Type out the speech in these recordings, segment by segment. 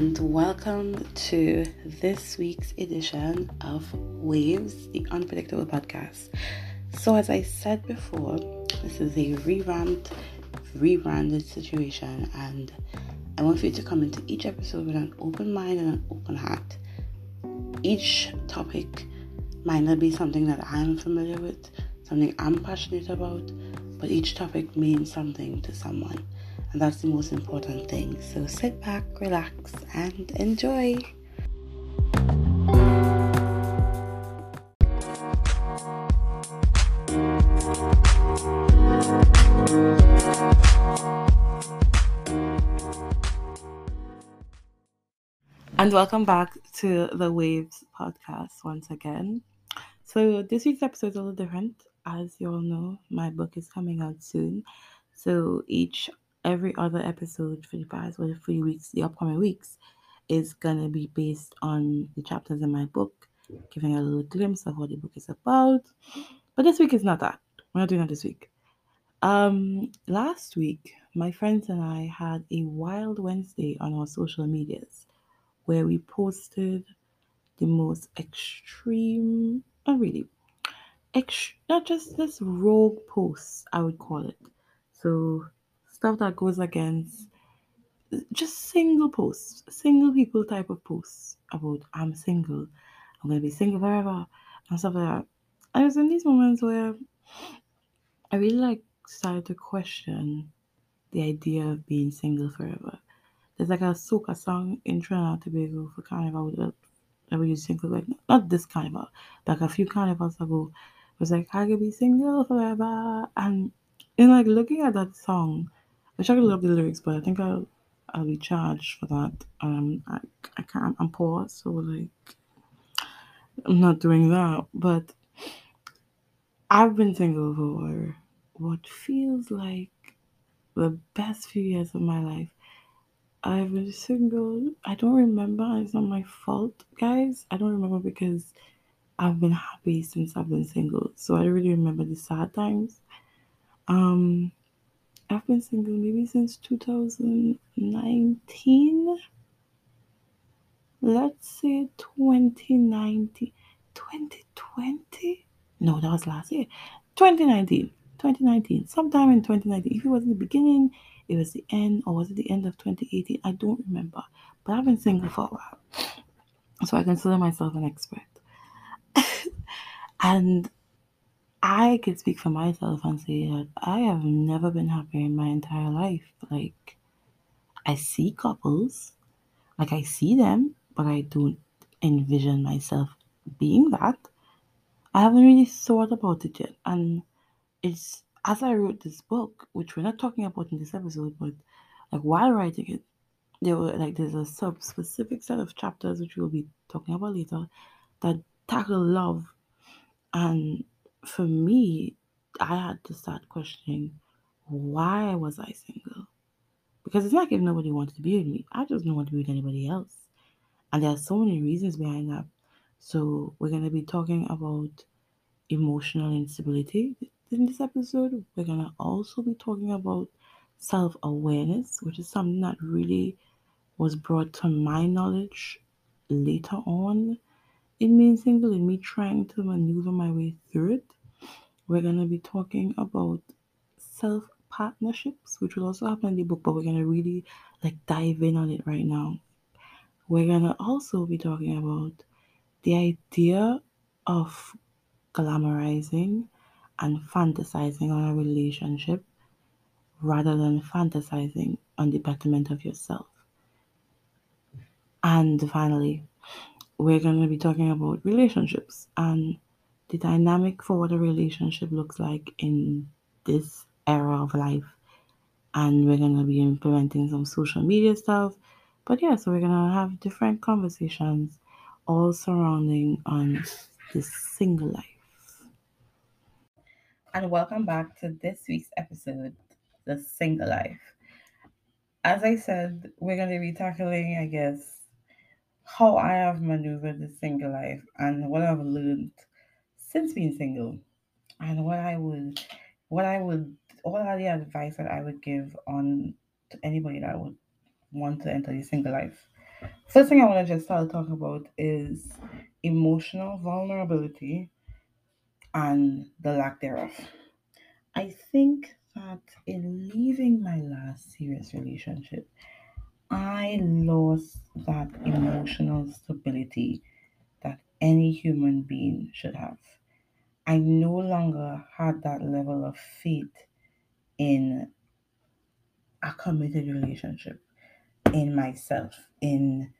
and welcome to this week's edition of Waves, the Unpredictable Podcast. So, as I said before, this is a revamped, rebranded situation, and I want for you to come into each episode with an open mind and an open heart. Each topic might not be something that I'm familiar with, something I'm passionate about, but each topic means something to someone. And that's the most important thing. So sit back, relax, and enjoy. And welcome back to the Waves podcast once again. So, this week's episode is a little different. As you all know, my book is coming out soon. So, each every other episode for the past three weeks, the upcoming weeks, is gonna be based on the chapters in my book, giving a little glimpse of what the book is about. But this week is not that. We're not doing that this week. Um, last week, my friends and I had a wild Wednesday on our social medias where we posted the most extreme, not really, ex- not just this rogue posts, I would call it. So stuff that goes against just single posts, single people type of posts about I'm single, I'm gonna be single forever, and stuff like that. I was in these moments where I really like started to question the idea of being single forever. There's like a soca song in Trinidad and Tobago for Carnival that we use single like not this carnival, like a few carnivals ago. It was like I could be single forever and in like looking at that song I could love the lyrics, but I think I'll I'll be charged for that. Um, I I can't. I'm poor, so like I'm not doing that. But I've been single for what feels like the best few years of my life. I've been single. I don't remember. It's not my fault, guys. I don't remember because I've been happy since I've been single. So I don't really remember the sad times. Um, I've been single maybe since 2019. Let's say 2019. 2020? No, that was last year. 2019. 2019. Sometime in 2019. If it was in the beginning, it was the end, or was it the end of 2018? I don't remember. But I've been single for a while. So I consider myself an expert. and I could speak for myself and say that I have never been happy in my entire life. Like, I see couples, like, I see them, but I don't envision myself being that. I haven't really thought about it yet. And it's as I wrote this book, which we're not talking about in this episode, but like while writing it, there were like there's a sub specific set of chapters which we'll be talking about later that tackle love and for me, I had to start questioning why was I single? Because it's not like if nobody wanted to be with me. I just don't want to be with anybody else. And there are so many reasons behind that. So we're gonna be talking about emotional instability in this episode. We're gonna also be talking about self-awareness, which is something that really was brought to my knowledge later on in means and me trying to maneuver my way through it. We're going to be talking about self partnerships, which will also happen in the book, but we're going to really like dive in on it right now. We're going to also be talking about the idea of glamorizing and fantasizing on a relationship rather than fantasizing on the betterment of yourself. And finally, we're going to be talking about relationships and the dynamic for what a relationship looks like in this era of life. And we're going to be implementing some social media stuff. But yeah, so we're going to have different conversations all surrounding on this single life. And welcome back to this week's episode, The Single Life. As I said, we're going to be tackling, I guess, how I have maneuvered the single life and what I've learned since being single and what I would what I would are the advice that I would give on to anybody that would want to enter the single life. First thing I want to just start talking about is emotional vulnerability and the lack thereof. I think that in leaving my last serious relationship, I lost that emotional stability that any human being should have. I no longer had that level of faith in a committed relationship, in myself, in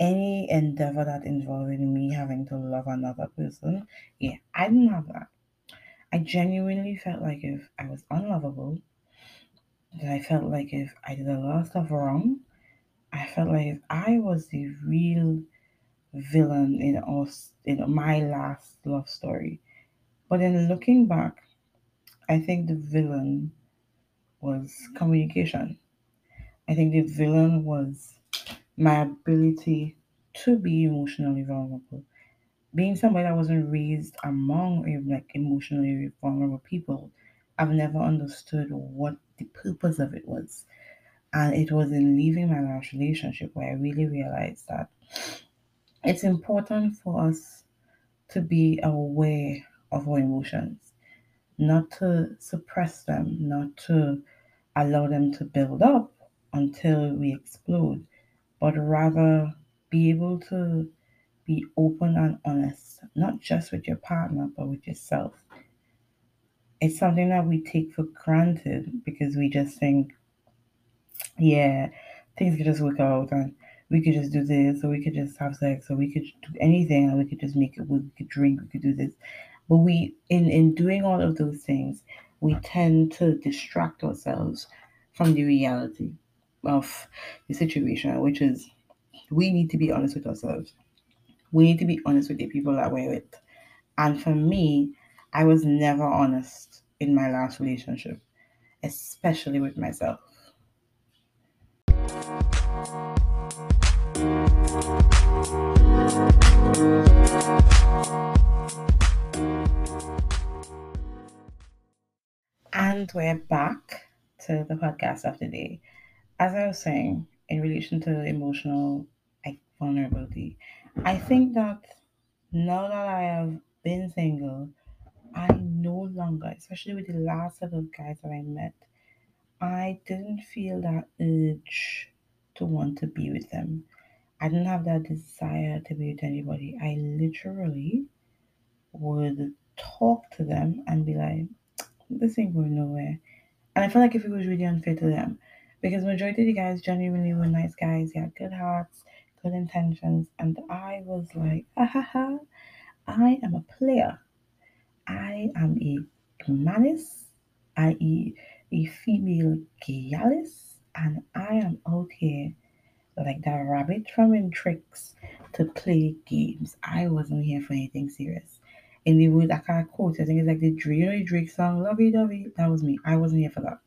any endeavor that involved me having to love another person. Yeah, I didn't have that. I genuinely felt like if I was unlovable, that I felt like if I did a lot of stuff wrong, I felt like I was the real villain in us in my last love story. But in looking back, I think the villain was communication. I think the villain was my ability to be emotionally vulnerable. Being somebody that wasn't raised among eh, like emotionally vulnerable people, I've never understood what the purpose of it was. And it was in leaving my last relationship where I really realized that it's important for us to be aware of our emotions, not to suppress them, not to allow them to build up until we explode, but rather be able to be open and honest, not just with your partner, but with yourself. It's something that we take for granted because we just think, yeah, things could just work out and we could just do this, or we could just have sex, or we could do anything, and we could just make it. We could drink, we could do this. But we, in in doing all of those things, we tend to distract ourselves from the reality of the situation, which is we need to be honest with ourselves. We need to be honest with the people that we're with. And for me, I was never honest in my last relationship, especially with myself. And we're back to the podcast of the day. As I was saying, in relation to emotional vulnerability, I think that now that I have been single, I no longer, especially with the last set of guys that I met, I didn't feel that urge to want to be with them. I didn't have that desire to be with anybody. I literally would talk to them and be like, this ain't going nowhere. And I felt like if it was really unfair to them, because majority of the guys genuinely were nice guys, they had good hearts, good intentions, and I was like, ah, ha, I am a player. I am a manis, i.e., a female Gyalis, and I am out here like that rabbit from Trix to play games. I wasn't here for anything serious. In the wood, I can't quote. I think it's like the Drake, you know, the Drake song, "Lovey Dovey." That was me. I wasn't here for that.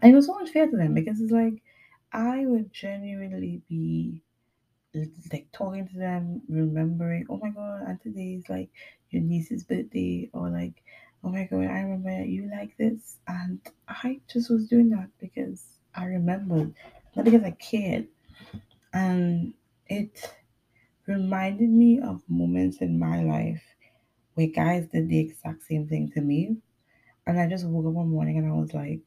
And it was so unfair to them because it's like I would genuinely be like talking to them, remembering, oh my god, and today's like your niece's birthday, or like, oh my god, I remember you like this, and I just was doing that because I remembered, not because I cared, and it reminded me of moments in my life where guys did the exact same thing to me, and I just woke up one morning and I was like,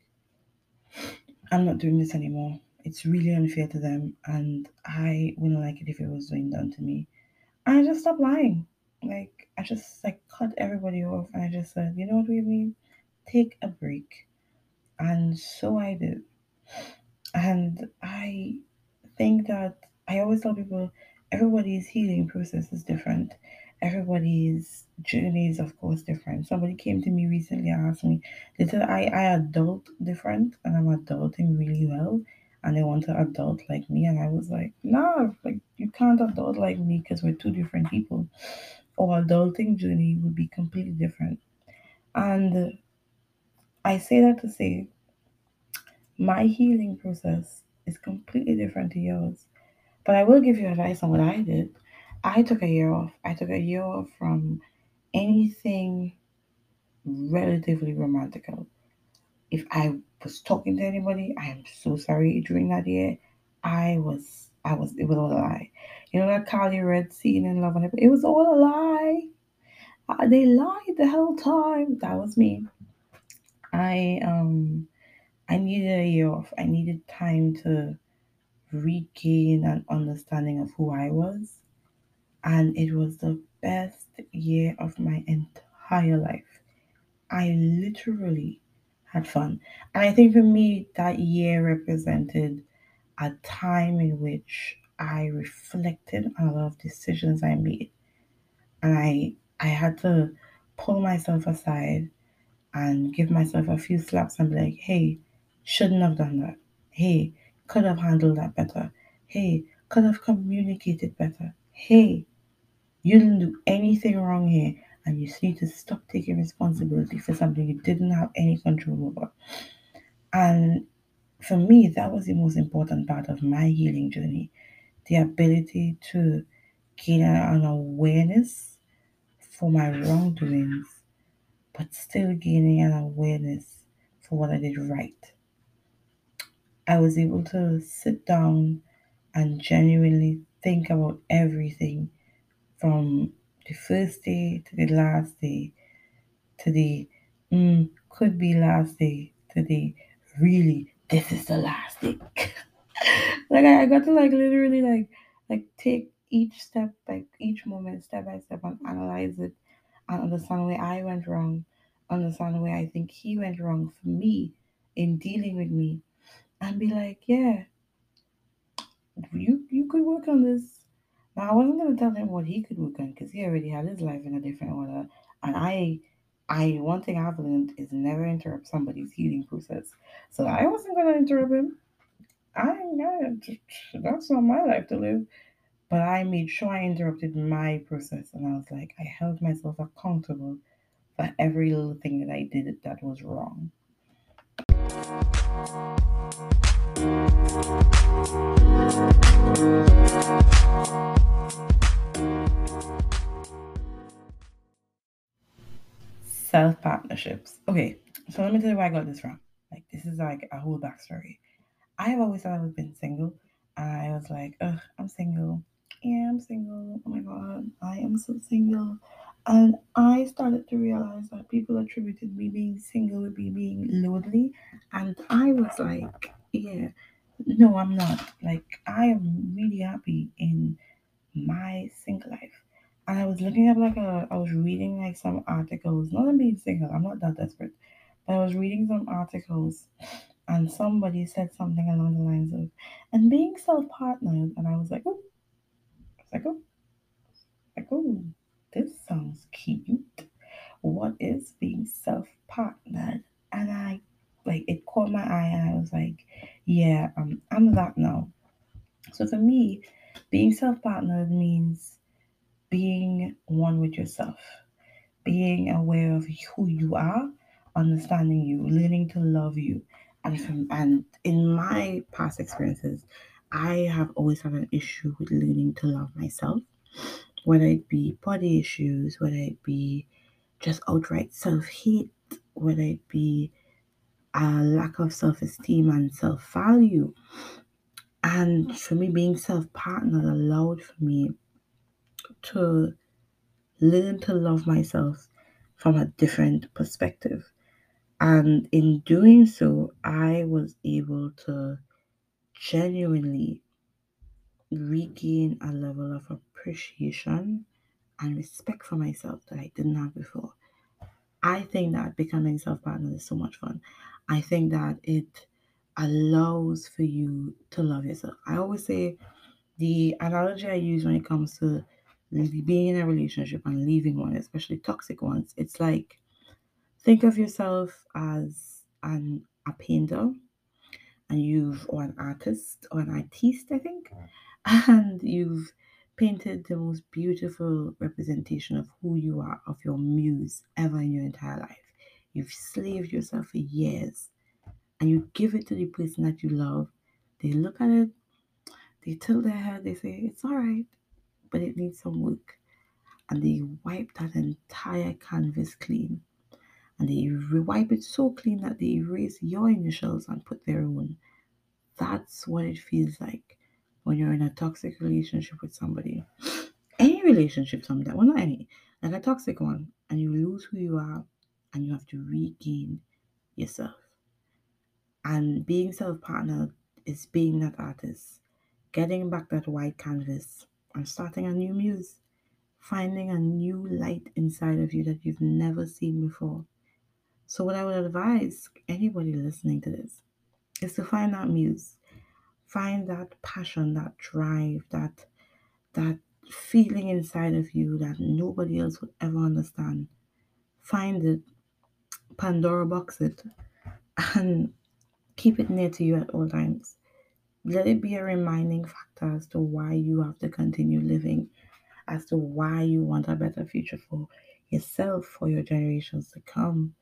I'm not doing this anymore. It's really unfair to them, and I wouldn't like it if it was doing done to me. And I just stopped lying. Like I just like cut everybody off, and I just said, you know what we mean? Take a break. And so I did. And I think that I always tell people everybody's healing process is different. Everybody's journey is of course different. Somebody came to me recently and asked me, did I, I adult different and I'm adulting really well and they want to adult like me and I was like, nah, like you can't adult like me because we're two different people. Our adulting journey would be completely different. And I say that to say my healing process is completely different to yours. But I will give you advice on what I did. I took a year off. I took a year off from anything relatively romantical. If I was talking to anybody, I am so sorry during that year. I was I was it was all a lie. You know that Karlie Redd scene in Love and Hip? It was all a lie. Uh, they lied the whole time. That was me. I um I needed a year off. I needed time to regain an understanding of who I was. And it was the best year of my entire life. I literally had fun. And I think for me, that year represented a time in which I reflected on a lot of decisions I made. And I I had to pull myself aside and give myself a few slaps and be like, hey, shouldn't have done that. Hey, could have handled that better. Hey, could have communicated better. Hey, you didn't do anything wrong here, and you need to stop taking responsibility for something you didn't have any control over. And for me, that was the most important part of my healing journey the ability to gain an awareness for my wrongdoings, but still gaining an awareness for what I did right. I was able to sit down and genuinely think about everything from the first day to the last day to the mm, could be last day to the really this is the last day. like I, I got to like literally like like take each step like each moment step by step and analyze it and understand where I went wrong, understand where I think he went wrong for me in dealing with me, and be like, yeah, you you could work on this. Now I wasn't gonna tell him what he could work on because he already had his life in a different order, and I. I one thing I've learned is never interrupt somebody's healing process. So I wasn't gonna interrupt him. I, I that's not my life to live. But I made sure I interrupted my process and I was like, I held myself accountable for every little thing that I did that was wrong. Self partnerships. Okay, so let me tell you where I got this from. Like, this is like a whole backstory. I have always thought I was been single. I was like, ugh, I'm single. Yeah, I'm single. Oh my god, I am so single. And I started to realize that people attributed me being single with me being lonely. And I was like, yeah, no, I'm not. Like, I am really happy in my single life. And I was looking up like a, I was reading like some articles, not on being single, I'm not that desperate, but I was reading some articles and somebody said something along the lines of, and being self partnered. And I was like, oh, like, oh, like, oh, this sounds cute. What is being self partnered? And I, like, it caught my eye, and I was like, yeah, um, I'm that now. So for me, being self partnered means being one with yourself, being aware of who you are, understanding you, learning to love you, and from and in my past experiences, I have always had an issue with learning to love myself, whether it be body issues, whether it be just outright self hate, whether it be a lack of self esteem and self value. And for me, being self partnered allowed for me to learn to love myself from a different perspective. And in doing so, I was able to genuinely regain a level of appreciation and respect for myself that I didn't have before. I think that becoming self partnered is so much fun. I think that it allows for you to love yourself. I always say the analogy I use when it comes to being in a relationship and leaving one, especially toxic ones, it's like think of yourself as an a painter and you've or an artist or an artiste, I think, mm. and you've painted the most beautiful representation of who you are, of your muse ever in your entire life. You've slaved yourself for years and you give it to the person that you love. They look at it, they tilt their head, they say, It's all right, but it needs some work. And they wipe that entire canvas clean and they wipe it so clean that they erase your initials and put their own. That's what it feels like when you're in a toxic relationship with somebody. Any relationship, sometimes, well, not any, like a toxic one, and you lose who you are and you have to regain yourself. And being self partnered is being that artist, getting back that white canvas and starting a new muse, finding a new light inside of you that you've never seen before. So, what I would advise anybody listening to this is to find that muse, find that passion, that drive, that that feeling inside of you that nobody else would ever understand. Find it, Pandora box it, and keep it near to you at all times. Let it be a reminding factor as to why you have to continue living, as to why you want a better future for yourself, for your generations to come.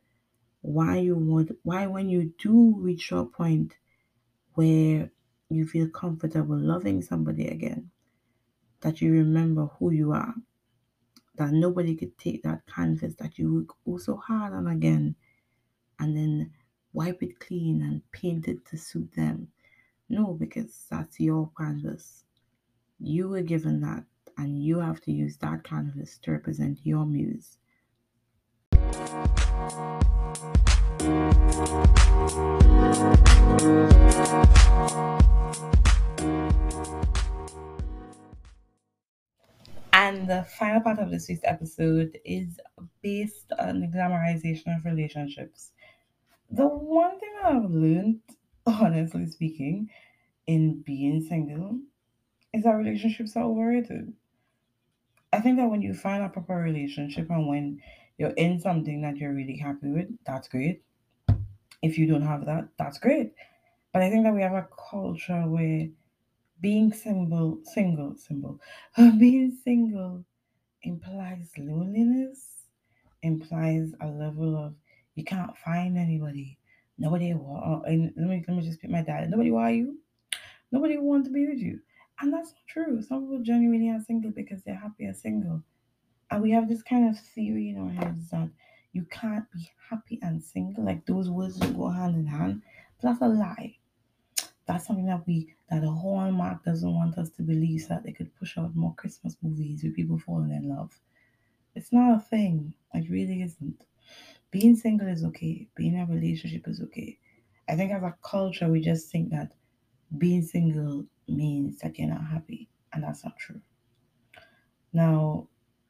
Why you want, why when you do reach a point where you feel comfortable loving somebody again, that you remember who you are, that nobody could take that canvas that you work oh so hard on again and then wipe it clean and paint it to suit them. No, because that's your canvas. You were given that, and you have to use that canvas to represent your muse. And the final part of this week's episode is based on the glamorization of relationships. The one thing I've learned, honestly speaking, in being single is that relationships are overrated. I think that when you find a proper relationship and when you're in something that you're really happy with, that's great. If you don't have that, that's great. But I think that we have a culture where being single, single, single, being single implies loneliness, implies a level of you can't find anybody. Nobody want. Uh, and let me let me just pick my dad. Nobody want you. Nobody want to be with you. And that's not true. Some people genuinely are single because they're happy as single. And we have this kind of theory in our heads that you can't be happy and single. Like those words go hand in hand. That's a lie. That's something that we that the Hallmark doesn't want us to believe so that they could push out more Christmas movies with people falling in love. It's not a thing. It really isn't. Being single is okay. Being in a relationship is okay. I think as a culture we just think that being single means that you're not happy, and that's not true. Now,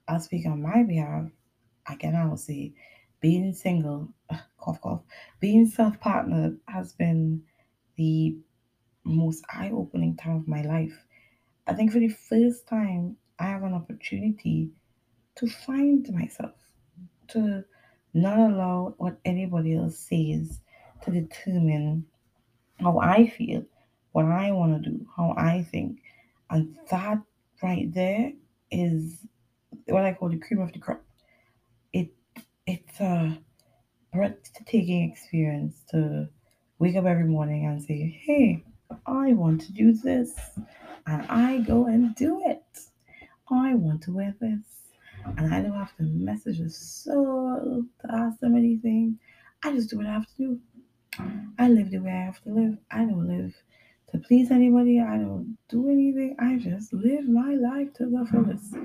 I'll speak on my behalf. I can now say being single, cough, cough, being self partnered has been the most eye opening time of my life. I think for the first time, I have an opportunity to find myself, to not allow what anybody else says to determine how I feel, what I want to do, how I think. And that right there is what I call the cream of the crop. It it's a breathtaking experience to wake up every morning and say, hey, I want to do this. And I go and do it. I want to wear this. And I don't have to message a soul to ask them anything. I just do what I have to do. I live the way I have to live. I don't live to please anybody. I don't do anything. I just live my life to the fullest.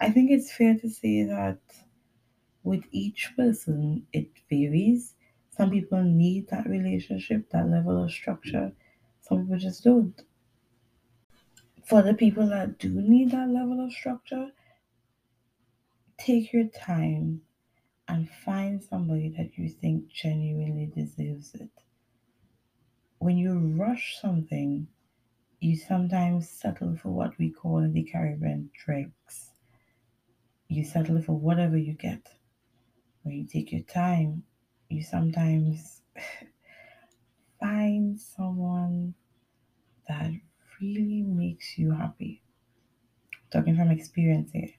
I think it's fair to say that with each person, it varies. Some people need that relationship, that level of structure. Some people just don't. For the people that do need that level of structure, take your time and find somebody that you think genuinely deserves it. When you rush something, you sometimes settle for what we call in the Caribbean dregs. You settle for whatever you get. When you take your time, you sometimes find someone that really makes you happy. Talking from experience here.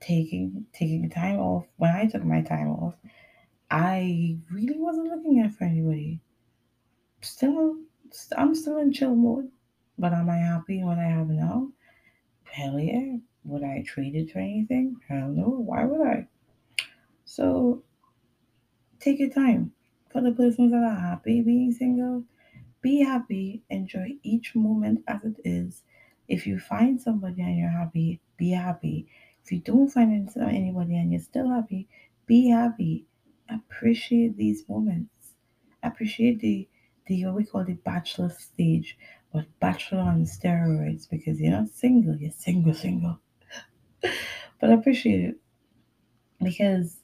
Taking taking time off. When I took my time off, I really wasn't looking at for anybody. Still, I'm still in chill mode. But am I happy what I have now? Hell yeah. Would I trade it for anything? Hell no. Why would I? So take your time. For the persons that are happy being single, be happy, enjoy each moment as it is. If you find somebody and you're happy, be happy. If you don't find anybody and you're still happy, be happy. Appreciate these moments. Appreciate the the what we call the bachelor stage, but bachelor on steroids because you're not single, you're single, single. but appreciate it because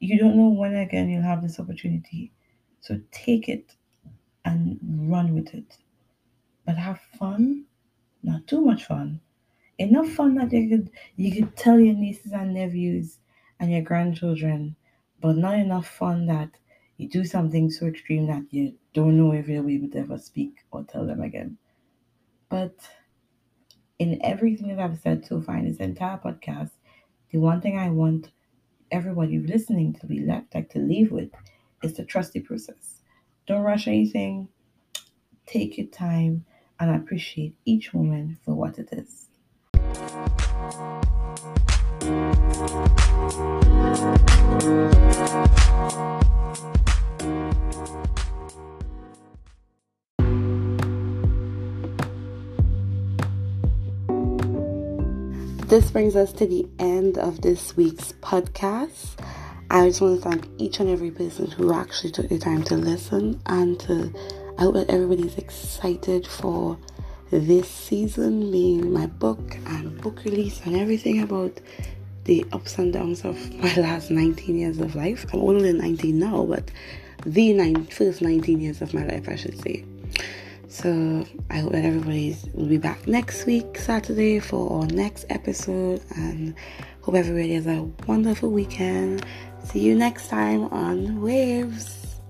you don't know when again you'll have this opportunity. So take it and run with it. But have fun, not too much fun. Enough fun that you could you could tell your nieces and nephews and your grandchildren, but not enough fun that you do something so extreme that you don't know if you'll be able to ever speak or tell them again. But in everything that I've said so far in this entire podcast, the one thing I want everybody listening to be left like to leave with is to trust the process. Don't rush anything. Take your time and appreciate each moment for what it is. This brings us to the end of this week's podcast. I just want to thank each and every person who actually took the time to listen and to I hope that everybody's excited for this season being my book and book release and everything about the ups and downs of my last 19 years of life. I'm only 19 now, but the nine, first 19 years of my life, I should say. So I hope that everybody will be back next week, Saturday, for our next episode. And hope everybody has a wonderful weekend. See you next time on Waves.